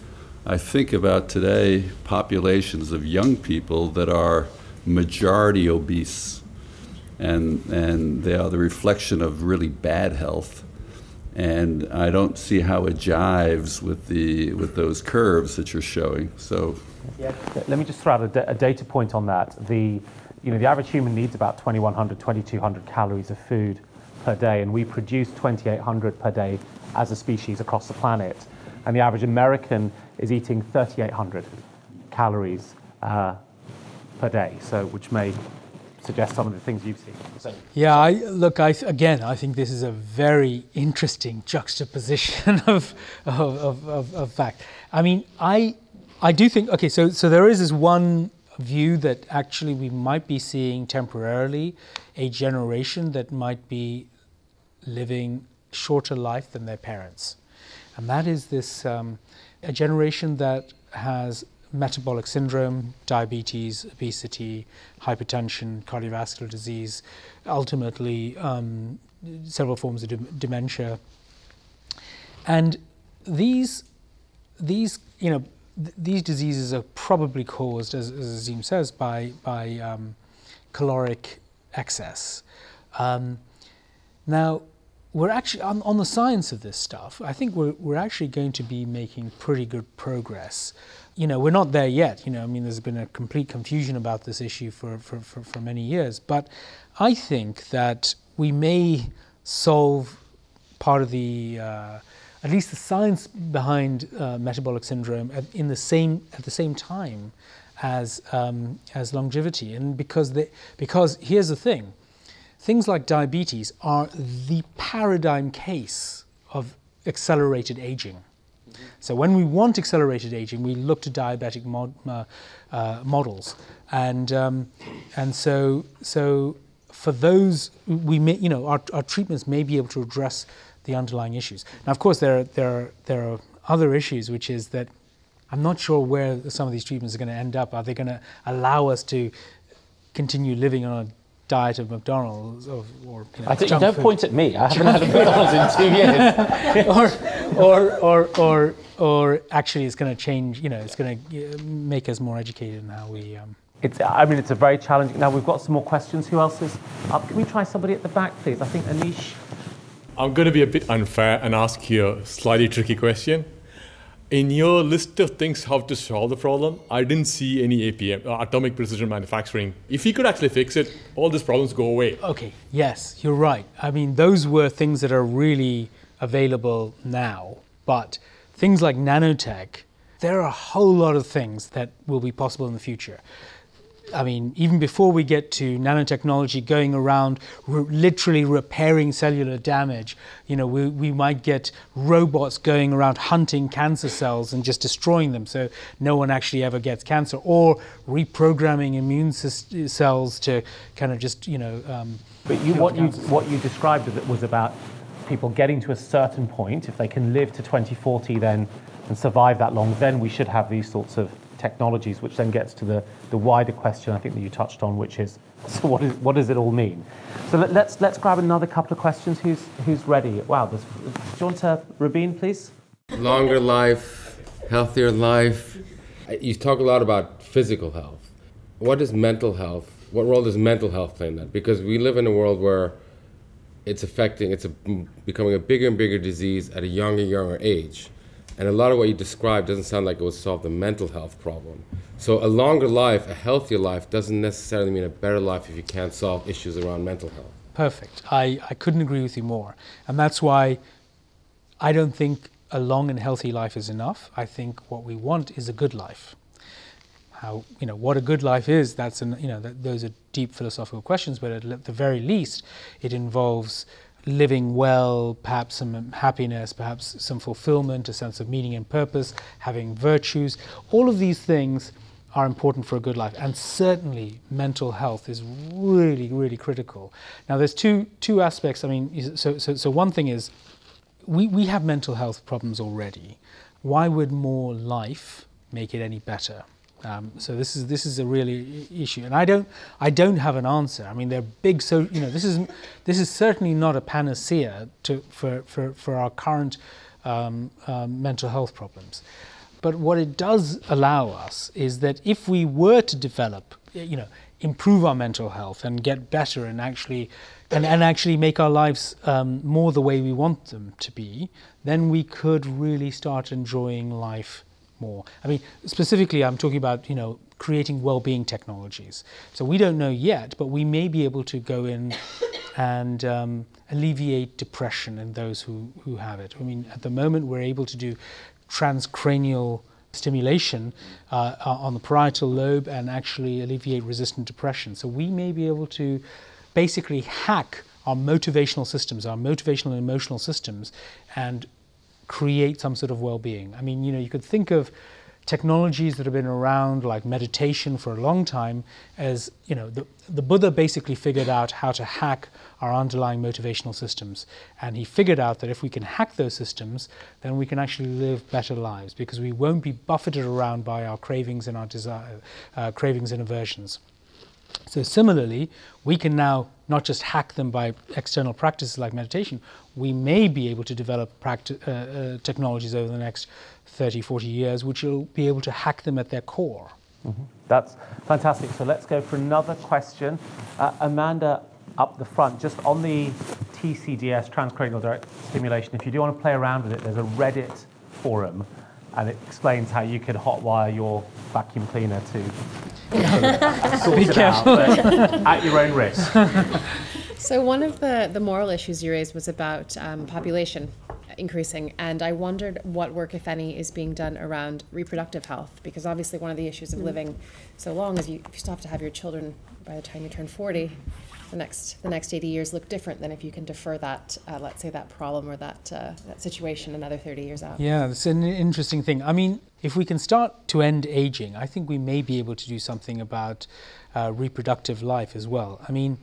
I think about today populations of young people that are majority obese, and, and they are the reflection of really bad health and I don't see how it jives with the with those curves that you're showing. So, yeah. Let me just throw out a, a data point on that. The you know the average human needs about 2,100, 2,200 calories of food per day, and we produce 2,800 per day as a species across the planet. And the average American is eating 3,800 calories uh, per day, so which may suggest some of the things you've seen. So, yeah, I, look, I, again, I think this is a very interesting juxtaposition of, of, of, of, fact. I mean, I, I do think, okay, so, so there is this one view that actually we might be seeing temporarily a generation that might be living shorter life than their parents. And that is this um, a generation that has metabolic syndrome, diabetes, obesity, hypertension, cardiovascular disease, ultimately um, several forms of de- dementia. And these, these, you know, th- these diseases are probably caused, as, as Azeem says, by, by um, caloric excess. Um, now, we're actually on, on, the science of this stuff. I think we're, we're actually going to be making pretty good progress you know, we're not there yet. You know, I mean, there's been a complete confusion about this issue for, for, for, for many years. But I think that we may solve part of the, uh, at least the science behind uh, metabolic syndrome at, in the same, at the same time as, um, as longevity. And because, they, because here's the thing things like diabetes are the paradigm case of accelerated aging. So when we want accelerated aging, we look to diabetic mod, uh, uh, models, and um, and so so for those we may you know our, our treatments may be able to address the underlying issues. Now, of course, there are, there are, there are other issues, which is that I'm not sure where some of these treatments are going to end up. Are they going to allow us to continue living on a diet of McDonald's or, or you know, I think don't food. point at me. I haven't had a McDonald's in two years. or, or, or, or, or actually, it's going to change. You know, it's going to make us more educated in how we. Um, it's, I mean, it's a very challenging. Now we've got some more questions. Who else is up? Can we try somebody at the back, please? I think Anish. I'm going to be a bit unfair and ask you a slightly tricky question in your list of things how to solve the problem, I didn't see any APM, uh, atomic precision manufacturing. If you could actually fix it, all these problems go away. Okay, yes, you're right. I mean, those were things that are really available now, but things like nanotech, there are a whole lot of things that will be possible in the future. I mean, even before we get to nanotechnology going around re- literally repairing cellular damage, you know, we, we might get robots going around hunting cancer cells and just destroying them so no one actually ever gets cancer, or reprogramming immune cells to kind of just, you know. Um, but you, what, you, what you described was about people getting to a certain point, if they can live to 2040 then and survive that long, then we should have these sorts of technologies, which then gets to the, the wider question I think that you touched on, which is so what, is, what does it all mean? So let, us let's, let's grab another couple of questions. Who's, who's ready? Wow, do you want to, Rabin, please? Longer life, healthier life. You talk a lot about physical health. What is mental health? What role does mental health play in that? Because we live in a world where it's affecting, it's a, becoming a bigger and bigger disease at a younger, younger age. And a lot of what you described doesn't sound like it would solve the mental health problem. So a longer life, a healthier life, doesn't necessarily mean a better life if you can't solve issues around mental health. Perfect. I, I couldn't agree with you more. And that's why I don't think a long and healthy life is enough. I think what we want is a good life. How you know what a good life is? That's an you know that, those are deep philosophical questions, but at the very least, it involves living well, perhaps some happiness, perhaps some fulfillment, a sense of meaning and purpose, having virtues. All of these things are important for a good life. And certainly mental health is really, really critical. Now, there's two, two aspects. I mean, so, so, so one thing is we, we have mental health problems already. why would more life make it any better? Um, so this is this is a really issue, and I don't I don't have an answer. I mean, they're big. So you know, this is this is certainly not a panacea to for for, for our current um, um, mental health problems. But what it does allow us is that if we were to develop, you know, improve our mental health and get better and actually and, and actually make our lives um, more the way we want them to be, then we could really start enjoying life more. I mean, specifically, I'm talking about you know creating well-being technologies. So we don't know yet, but we may be able to go in and um, alleviate depression in those who, who have it. I mean, at the moment, we're able to do transcranial stimulation uh, on the parietal lobe and actually alleviate resistant depression. So we may be able to basically hack our motivational systems, our motivational and emotional systems, and create some sort of well-being. I mean, you know, you could think of technologies that have been around like meditation for a long time as you know the, the buddha basically figured out how to hack our underlying motivational systems and he figured out that if we can hack those systems then we can actually live better lives because we won't be buffeted around by our cravings and our desire uh, cravings and aversions so similarly we can now not just hack them by external practices like meditation we may be able to develop practi- uh, uh, technologies over the next 30, 40 years, which will be able to hack them at their core. Mm-hmm. That's fantastic. So let's go for another question. Uh, Amanda, up the front, just on the TCDS, transcranial direct stimulation, if you do want to play around with it, there's a Reddit forum and it explains how you can hotwire your vacuum cleaner to sort it out, but at your own risk. So one of the, the moral issues you raised was about um, population increasing, and I wondered what work, if any, is being done around reproductive health, because obviously one of the issues of living so long is you, you still have to have your children by the time you turn 40. The next the next 80 years look different than if you can defer that, uh, let's say, that problem or that uh, that situation another 30 years out. Yeah, it's an interesting thing. I mean, if we can start to end aging, I think we may be able to do something about uh, reproductive life as well. I mean,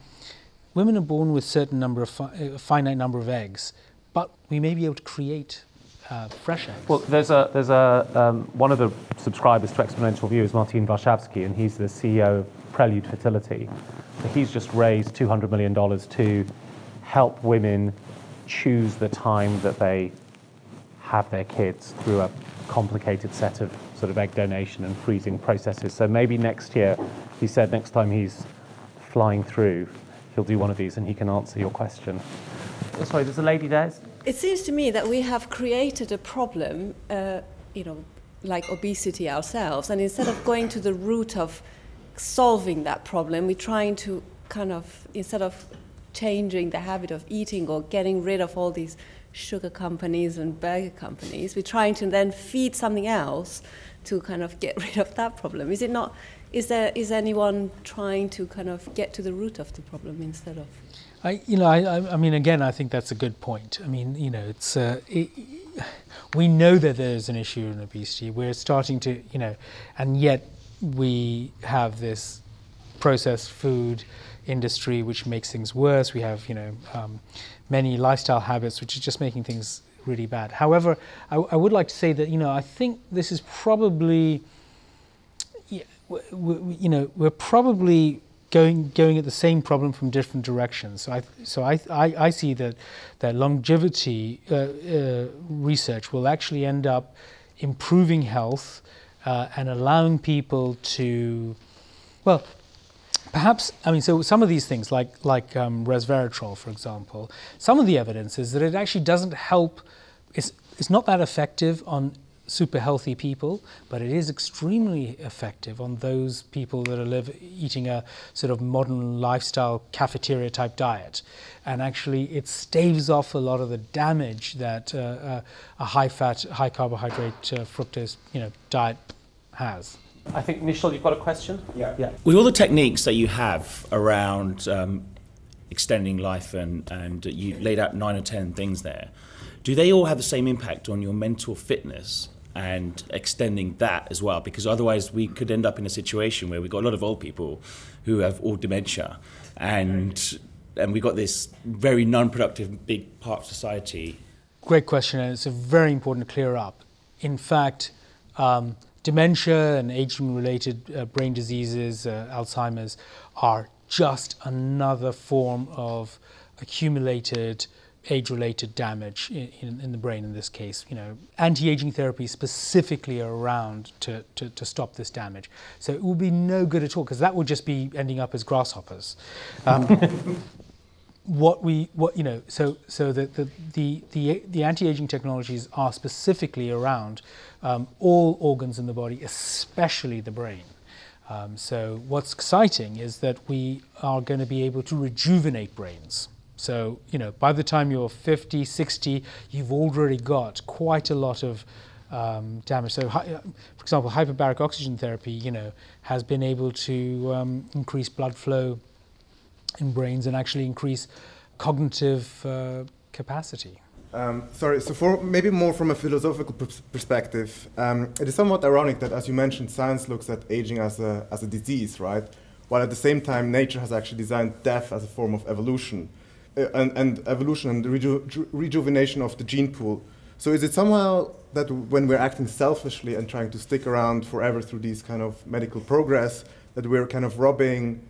women are born with certain number of fi- a finite number of eggs, but we may be able to create uh, fresh eggs. Well, there's a there's a um, one of the subscribers to Exponential View is Martin Varsavsky, and he's the CEO of Prelude Fertility. So he's just raised 200 million dollars to help women choose the time that they have their kids through a complicated set of sort of egg donation and freezing processes. So maybe next year, he said next time he's flying through, he'll do one of these and he can answer your question. Oh, sorry, there's a lady there. It seems to me that we have created a problem, uh, you know, like obesity ourselves, and instead of going to the root of solving that problem, we're trying to kind of, instead of changing the habit of eating or getting rid of all these sugar companies and burger companies, we're trying to then feed something else to kind of get rid of that problem. Is it not? Is there is anyone trying to kind of get to the root of the problem instead of? I, you know, I, I- mean, again, I think that's a good point. I mean, you know, it's uh, it, we know that there's an issue in obesity. We're starting to, you know, and yet we have this processed food industry which makes things worse. We have, you know, um, many lifestyle habits which is just making things really bad. However, I, I would like to say that, you know, I think this is probably you know, we're probably going going at the same problem from different directions. So I so I I, I see that that longevity uh, uh, research will actually end up improving health uh, and allowing people to, well. Perhaps I mean so some of these things like like um, resveratrol for example some of the evidence is that it actually doesn't help it's it's not that effective on super healthy people, but it is extremely effective on those people that are live, eating a sort of modern lifestyle cafeteria type diet. And actually, it staves off a lot of the damage that uh, uh, a high fat, high carbohydrate, uh, fructose you know, diet has. I think Nishal, you've got a question. Yeah. Yeah. With all the techniques that you have around um, extending life, and, and you laid out nine or ten things there, do they all have the same impact on your mental fitness and extending that as well? Because otherwise, we could end up in a situation where we've got a lot of old people who have all dementia, and and we've got this very non-productive big part of society Great question, and it's very important to clear up. in fact, um, dementia and aging related uh, brain diseases, uh, Alzheimer's, are just another form of accumulated age-related damage in, in, in, the brain in this case. You know, anti-aging therapy specifically around to, to, to, stop this damage. So it will be no good at all because that would just be ending up as grasshoppers. Um, what we what you know so so the the the, the, the anti-aging technologies are specifically around um, all organs in the body, especially the brain. Um, so what's exciting is that we are going to be able to rejuvenate brains. So, you know, by the time you're 50, 60, you've already got quite a lot of um, damage. So, hi, for example, hyperbaric oxygen therapy, you know, has been able to um, increase blood flow in brains and actually increase cognitive uh, capacity. Um, sorry, so for maybe more from a philosophical perspective, um, it is somewhat ironic that, as you mentioned, science looks at aging as a, as a disease, right? While at the same time, nature has actually designed death as a form of evolution, uh, and, and, evolution and the reju rejuvenation of the gene pool. So is it somehow that when we're acting selfishly and trying to stick around forever through these kind of medical progress, that we're kind of robbing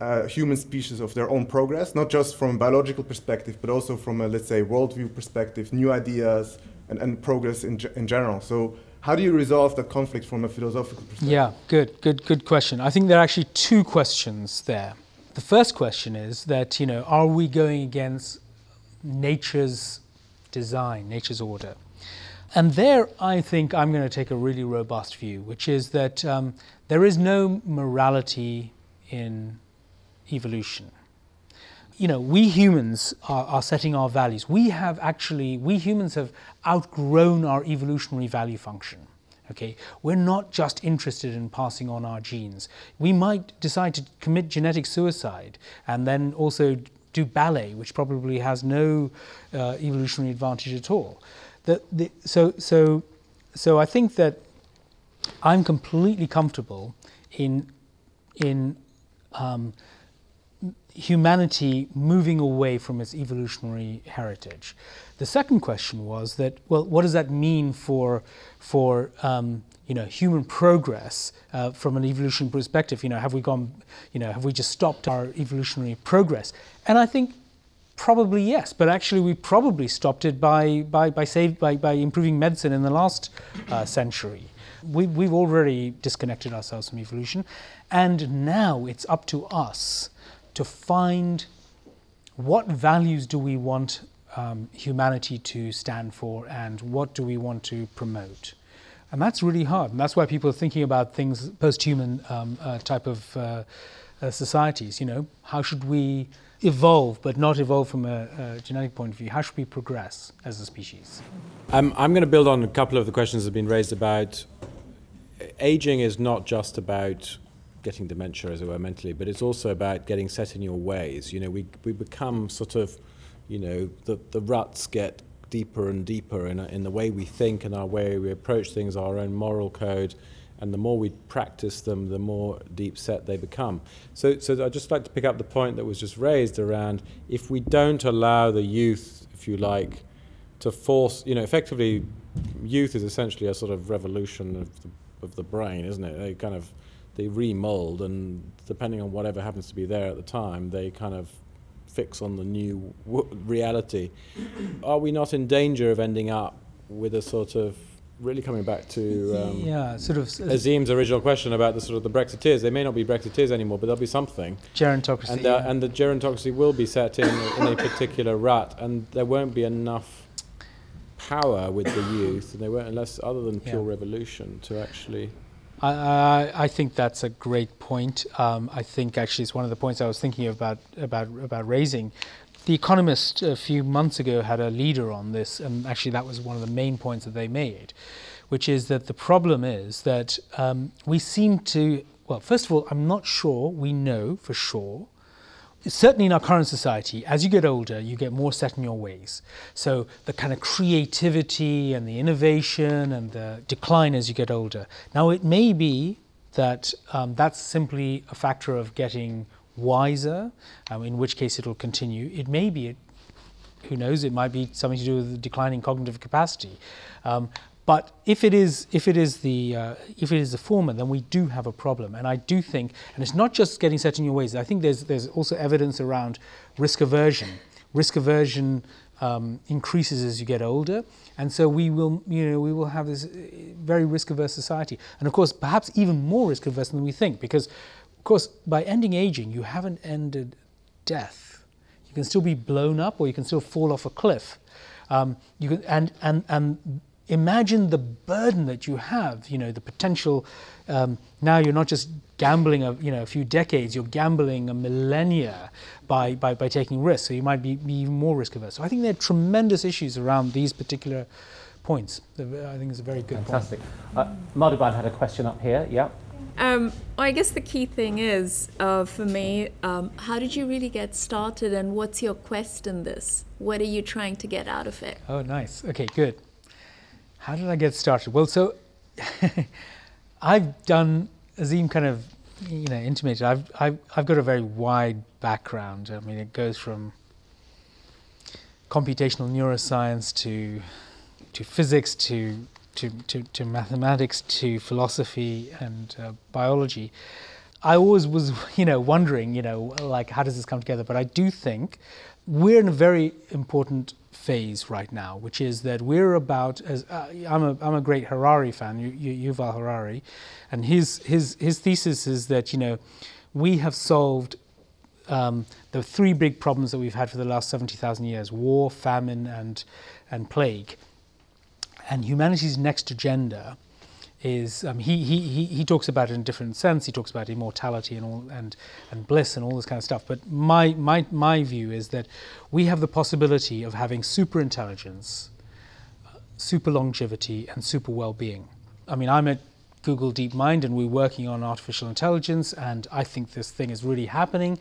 uh, human species of their own progress, not just from a biological perspective, but also from a, let's say, worldview perspective, new ideas, and, and progress in, in general. So, how do you resolve that conflict from a philosophical perspective? Yeah, good, good, good question. I think there are actually two questions there. The first question is that, you know, are we going against nature's design, nature's order? And there, I think I'm going to take a really robust view, which is that um, there is no morality in evolution. You know, we humans are, are, setting our values. We have actually, we humans have outgrown our evolutionary value function. Okay, we're not just interested in passing on our genes. We might decide to commit genetic suicide and then also do ballet, which probably has no uh, evolutionary advantage at all. The, the, so, so, so I think that I'm completely comfortable in, in um, humanity moving away from its evolutionary heritage. The second question was that, well, what does that mean for, for um, you know, human progress uh, from an evolutionary perspective? You know, have we gone, you know, have we just stopped our evolutionary progress? And I think probably yes, but actually we probably stopped it by, by, by, by, by improving medicine in the last uh, century. We, we've already disconnected ourselves from evolution, and now it's up to us to find what values do we want um, humanity to stand for and what do we want to promote. And that's really hard. And that's why people are thinking about things, post human um, uh, type of uh, uh, societies. You know, how should we evolve, but not evolve from a, a, genetic point of view? How should we progress as a species? Um, I'm going to build on a couple of the questions that have been raised about aging is not just about getting dementia, as it were, mentally, but it's also about getting set in your ways. You know, we, we become sort of, you know, the, the ruts get deeper and deeper in, in the way we think and our way we approach things, our own moral code. And the more we practice them, the more deep set they become. So, so I'd just like to pick up the point that was just raised around if we don't allow the youth, if you like, to force, you know, effectively, youth is essentially a sort of revolution of the, of the brain, isn't it? They kind of they remold, and depending on whatever happens to be there at the time, they kind of fix on the new w- reality. Are we not in danger of ending up with a sort of really coming back to um, yeah, sort of Azeem's original question about the sort of the Brexiteers. They may not be Brexiteers anymore, but there'll be something. Gerontocracy. And, uh, yeah. and the gerontocracy will be set in in a particular rut, and there won't be enough power with the youth, and they won't unless other than pure yeah. revolution to actually. I, I, think that's a great point. Um, I think actually it's one of the points I was thinking about about about raising. The Economist a few months ago had a leader on this, and actually that was one of the main points that they made, which is that the problem is that um, we seem to. Well, first of all, I'm not sure we know for sure certainly in our current society, as you get older, you get more set in your ways. So the kind of creativity and the innovation and the decline as you get older. Now, it may be that um, that's simply a factor of getting wiser, um, in which case it'll continue. It may be, who knows, it might be something to do with the declining cognitive capacity. Um, But if it is if it is the uh, if it is the former, then we do have a problem. And I do think, and it's not just getting set in your ways. I think there's there's also evidence around risk aversion. Risk aversion um, increases as you get older, and so we will you know we will have this uh, very risk averse society. And of course, perhaps even more risk averse than we think, because of course by ending aging, you haven't ended death. You can still be blown up, or you can still fall off a cliff. Um, you can, and and and imagine the burden that you have, you know, the potential. Um, now you're not just gambling a, you know, a few decades, you're gambling a millennia by, by, by taking risks. So you might be, be even more risk averse. So I think there are tremendous issues around these particular points. I think it's a very good Fantastic. point. Fantastic. Uh, had a question up here. Yeah. Um, I guess the key thing is, uh, for me, um, how did you really get started and what's your quest in this? What are you trying to get out of it? Oh, nice. Okay, good. How did I get started? Well, so I've done, Azeem kind of, you know, intimated, I've, I've, I've got a very wide background. I mean, it goes from computational neuroscience to, to physics to, to, to, to mathematics to philosophy and uh, biology. I always was, you know, wondering, you know, like, how does this come together? But I do think we're in a very important phase right now, which is that we're about as uh, I'm a I'm a great Harari fan, Yuval Harari, and his his his thesis is that you know we have solved um, the three big problems that we've had for the last seventy thousand years: war, famine, and and plague. And humanity's next agenda is um, he, he, he, talks about it in a different sense. He talks about immortality and all and, and bliss and all this kind of stuff. But my, my, my view is that we have the possibility of having super intelligence, super longevity, and super well-being. I mean, I'm at Google DeepMind and we're working on artificial intelligence, and I think this thing is really happening.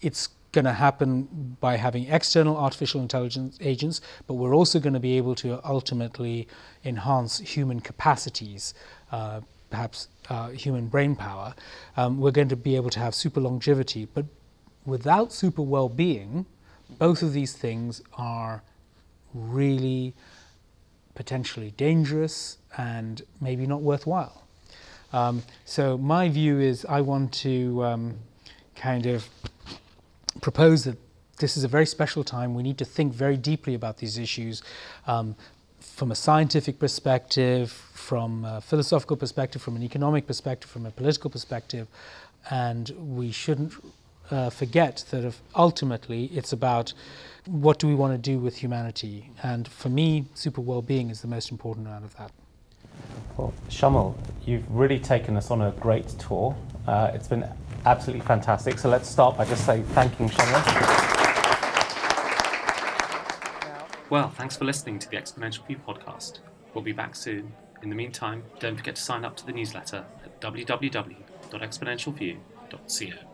It's going to happen by having external artificial intelligence agents, but we're also going to be able to ultimately enhance human capacities, uh, perhaps uh, human brain power. Um, we're going to be able to have super longevity, but without super well being, both of these things are really potentially dangerous and maybe not worthwhile. Um, so, my view is I want to um, kind of propose that this is a very special time. We need to think very deeply about these issues um, from a scientific perspective, from a philosophical perspective, from an economic perspective, from a political perspective. And we shouldn't uh, forget that ultimately it's about what do we want to do with humanity. And for me, super well being is the most important out of that. Well, Shamil, you've really taken us on a great tour. Uh, it's been absolutely fantastic. So let's start by just saying thanking Shamil. Well, thanks for listening to the Exponential View podcast. We'll be back soon. In the meantime, don't forget to sign up to the newsletter at www.exponentialview.co.